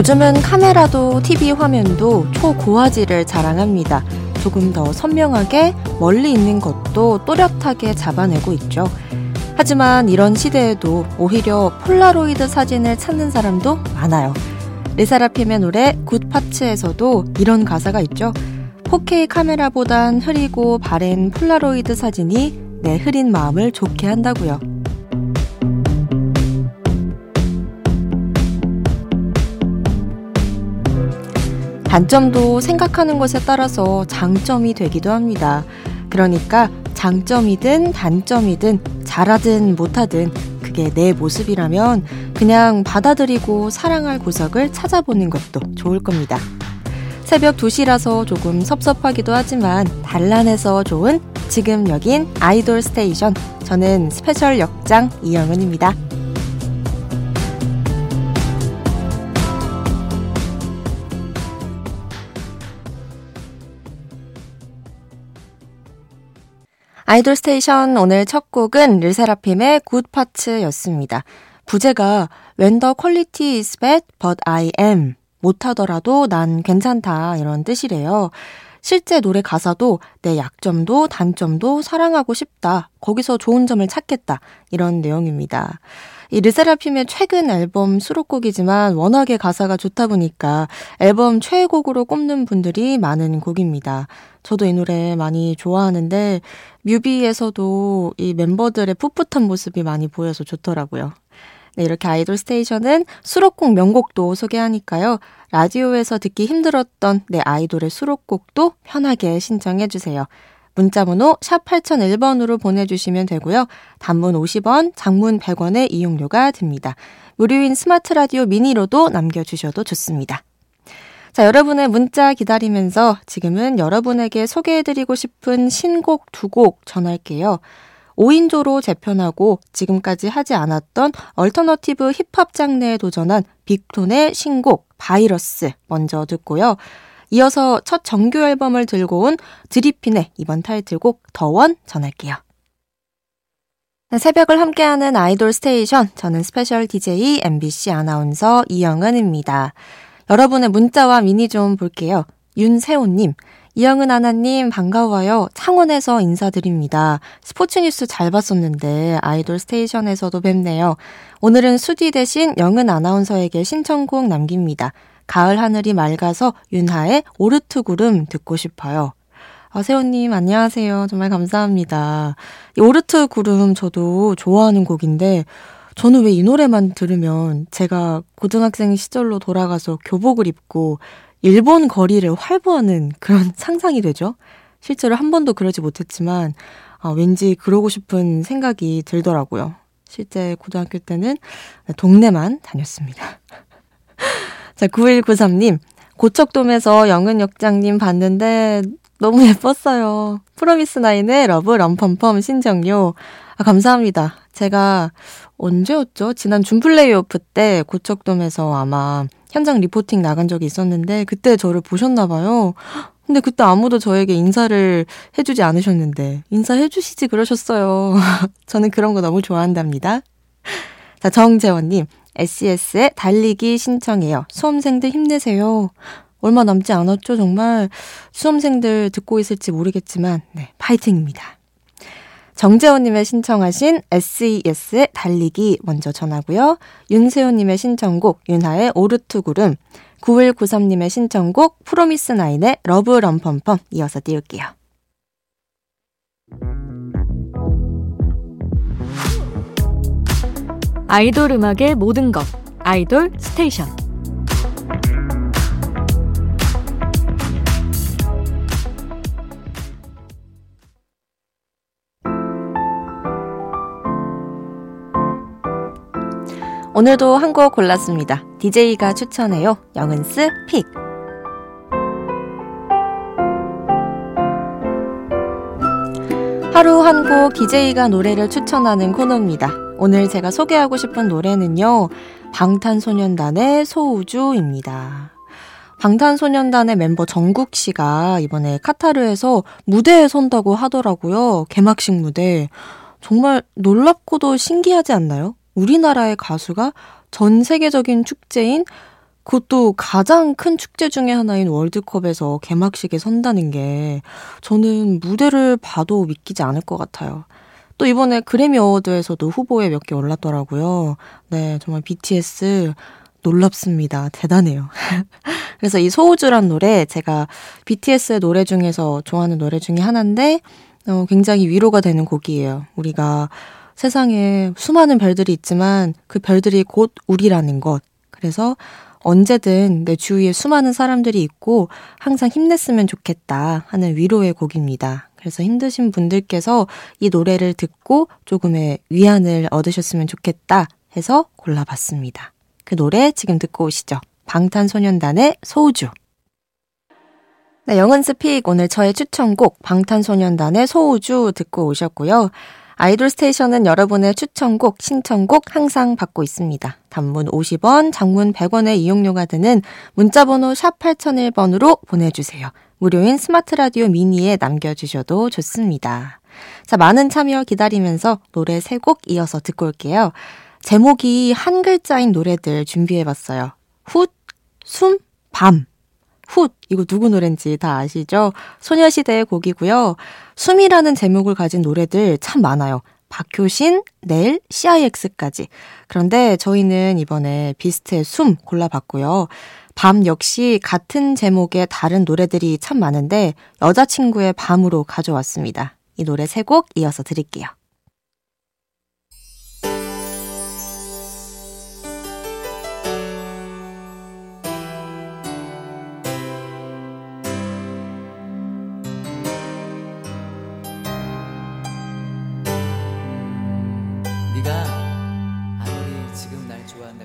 요즘은 카메라도 TV 화면도 초고화질을 자랑합니다. 조금 더 선명하게 멀리 있는 것도 또렷하게 잡아내고 있죠. 하지만 이런 시대에도 오히려 폴라로이드 사진을 찾는 사람도 많아요. 르세라핌의 노래 Good Parts에서도 이런 가사가 있죠. 4K 카메라보단 흐리고 바랜 폴라로이드 사진이 내 흐린 마음을 좋게 한다고요. 단점도 생각하는 것에 따라서 장점이 되기도 합니다. 그러니까 장점이든 단점이든 잘하든 못하든 그게 내 모습이라면 그냥 받아들이고 사랑할 구석을 찾아보는 것도 좋을 겁니다. 새벽 2시라서 조금 섭섭하기도 하지만 단란해서 좋은 지금 여긴 아이돌 스테이션. 저는 스페셜 역장 이영은입니다. 아이돌 스테이션 오늘 첫 곡은 르세라핌의 Good Parts였습니다. 부제가 When the quality is bad but I am 못하더라도 난 괜찮다 이런 뜻이래요. 실제 노래 가사도 내 약점도 단점도 사랑하고 싶다. 거기서 좋은 점을 찾겠다. 이런 내용입니다. 이 르세라핌의 최근 앨범 수록곡이지만 워낙에 가사가 좋다 보니까 앨범 최애곡으로 꼽는 분들이 많은 곡입니다. 저도 이 노래 많이 좋아하는데 뮤비에서도 이 멤버들의 풋풋한 모습이 많이 보여서 좋더라고요. 네, 이렇게 아이돌 스테이션은 수록곡 명곡도 소개하니까요. 라디오에서 듣기 힘들었던 내 아이돌의 수록곡도 편하게 신청해 주세요. 문자번호 샵 8001번으로 보내주시면 되고요. 단문 50원, 장문 100원의 이용료가 듭니다. 무료인 스마트 라디오 미니로도 남겨주셔도 좋습니다. 자, 여러분의 문자 기다리면서 지금은 여러분에게 소개해드리고 싶은 신곡 두 곡 전할게요. 5인조로 재편하고 지금까지 하지 않았던 얼터너티브 힙합 장르에 도전한 빅톤의 신곡 바이러스 먼저 듣고요. 이어서 첫 정규 앨범을 들고 온 드리핀의 이번 타이틀곡 The One 전할게요. 네, 새벽을 함께하는 아이돌 스테이션. 저는 스페셜 DJ MBC 아나운서 이영은입니다. 여러분의 문자와 미니 좀 볼게요. 윤세호님, 이영은 아나님 반가워요. 창원에서 인사드립니다. 스포츠 뉴스 잘 봤었는데 아이돌 스테이션에서도 뵙네요. 오늘은 수디 대신 영은 아나운서에게 신청곡 남깁니다. 가을 하늘이 맑아서 윤하의 오르트 구름 듣고 싶어요. 아, 세호님, 안녕하세요. 정말 감사합니다. 이 오르트 구름 저도 좋아하는 곡인데, 저는 왜 이 노래만 들으면 제가 고등학생 시절로 돌아가서 교복을 입고 일본 거리를 활보하는 그런 상상이 되죠? 실제로 한 번도 그러지 못했지만, 아, 왠지 그러고 싶은 생각이 들더라고요. 실제 고등학교 때는 동네만 다녔습니다. 자, 9193님. 고척돔에서 영은 역장님 봤는데 너무 예뻤어요. 프로미스나인의 LOVE RUMPUMPUM 신청요. 아, 감사합니다. 제가 언제였죠? 지난 준 플레이오프 때 고척돔에서 아마 현장 리포팅 나간 적이 있었는데 그때 저를 보셨나 봐요. 근데 그때 아무도 저에게 인사를 해주지 않으셨는데 인사해주시지 그러셨어요. 저는 그런 거 너무 좋아한답니다. 자, 정재원님. SES의 달리기 신청해요. 수험생들 힘내세요. 얼마 남지 않았죠, 정말. 수험생들 듣고 있을지 모르겠지만, 네, 파이팅입니다. 정재호님의 신청하신 SES의 달리기 먼저 전하고요. 윤세호님의 신청곡 윤하의 오르트 구름, 9193님의 신청곡 프로미스나인의 LOVE RUMPUMPUM 이어서 띄울게요. 아이돌 음악의 모든 것 아이돌 스테이션 오늘도 한 곡 골랐습니다. DJ가 추천해요. 영은스 픽. 하루 한 곡 DJ가 노래를 추천하는 코너입니다. 오늘 제가 소개하고 싶은 노래는요, 방탄소년단의 소우주입니다. 방탄소년단의 멤버 정국 씨가 이번에 카타르에서 무대에 선다고 하더라고요. 개막식 무대. 정말 놀랍고도 신기하지 않나요? 우리나라의 가수가 전 세계적인 축제인 그것도 가장 큰 축제 중의 하나인 월드컵에서 개막식에 선다는 게 저는 무대를 봐도 믿기지 않을 것 같아요. 또 이번에 그래미 어워드에서도 후보에 몇 개 올랐더라고요. 네, 정말 BTS 놀랍습니다. 대단해요. 그래서 이 소우주란 노래 제가 BTS의 노래 중에서 좋아하는 노래 중에 하나인데 어, 굉장히 위로가 되는 곡이에요. 우리가 세상에 수많은 별들이 있지만 그 별들이 곧 우리라는 것. 그래서 언제든 내 주위에 수많은 사람들이 있고 항상 힘냈으면 좋겠다 하는 위로의 곡입니다. 그래서 힘드신 분들께서 이 노래를 듣고 조금의 위안을 얻으셨으면 좋겠다 해서 골라봤습니다. 그 노래 지금 듣고 오시죠. 방탄소년단의 소우주. 네, 영은's pick 오늘 저의 추천곡 방탄소년단의 소우주 듣고 오셨고요. 아이돌 스테이션은 여러분의 추천곡, 신청곡 항상 받고 있습니다. 단문 50원, 장문 100원의 이용료가 드는 문자번호 샵 8001번으로 보내주세요. 무료인 스마트 라디오 미니에 남겨주셔도 좋습니다. 자, 많은 참여 기다리면서 노래 세곡 이어서 듣고 올게요. 제목이 한 글자인 노래들 준비해봤어요. 훗, 숨, 밤. 훗, 이거 누구 노래인지 다 아시죠? 소녀시대의 곡이고요. 숨이라는 제목을 가진 노래들 참 많아요. 박효신, 넬, CIX까지. 그런데 저희는 이번에 비스트의 숨 골라봤고요. 밤 역시 같은 제목의 다른 노래들이 참 많은데 여자친구의 밤으로 가져왔습니다. 이 노래 세 곡 이어서 드릴게요.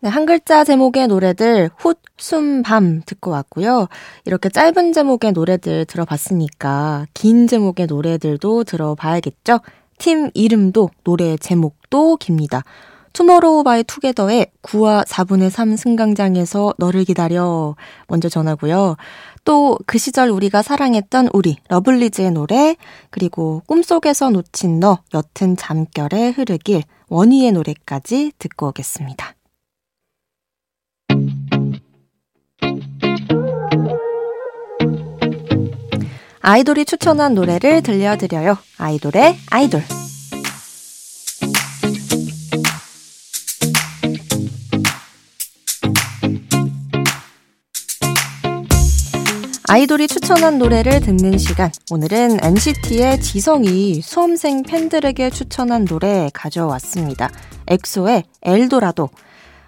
네, 한 글자 제목의 노래들 훗, 숨, 밤 듣고 왔고요. 이렇게 짧은 제목의 노래들 들어봤으니까 긴 제목의 노래들도 들어봐야겠죠? 팀 이름도 노래 제목도 깁니다. 투모로우 바이 투게더의 9와 4분의 3 승강장에서 너를 기다려 먼저 전하고요. 또 그 시절 우리가 사랑했던 우리 러블리즈의 노래 그리고 꿈속에서 놓친 너 옅은 잠결에 흐르길 원희의 노래까지 듣고 오겠습니다. 아이돌이 추천한 노래를 들려드려요. 아이돌의 아이돌. 아이돌이 추천한 노래를 듣는 시간. 오늘은 NCT의 지성이 수험생 팬들에게 추천한 노래 가져왔습니다. 엑소의 엘도라도.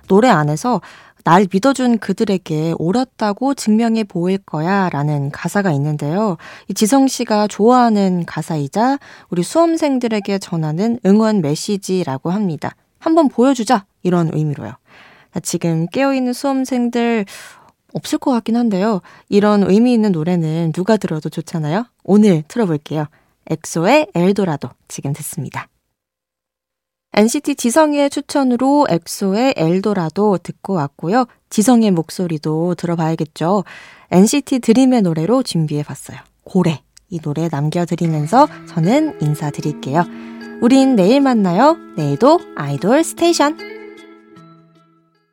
노래 안에서 날 믿어준 그들에게 옳았다고 증명해 보일 거야 라는 가사가 있는데요. 이 지성 씨가 좋아하는 가사이자 우리 수험생들에게 전하는 응원 메시지라고 합니다. 한번 보여주자! 이런 의미로요. 지금 깨어있는 수험생들 없을 것 같긴 한데요. 이런 의미 있는 노래는 누가 들어도 좋잖아요. 오늘 틀어볼게요. 엑소의 엘도라도 지금 듣습니다. NCT 지성의 추천으로 엑소의 엘도라도 듣고 왔고요. 지성의 목소리도 들어봐야겠죠. NCT 드림의 노래로 준비해 봤어요. 고래. 이 노래 남겨드리면서 저는 인사드릴게요. 우린 내일 만나요. 내일도 아이돌 스테이션.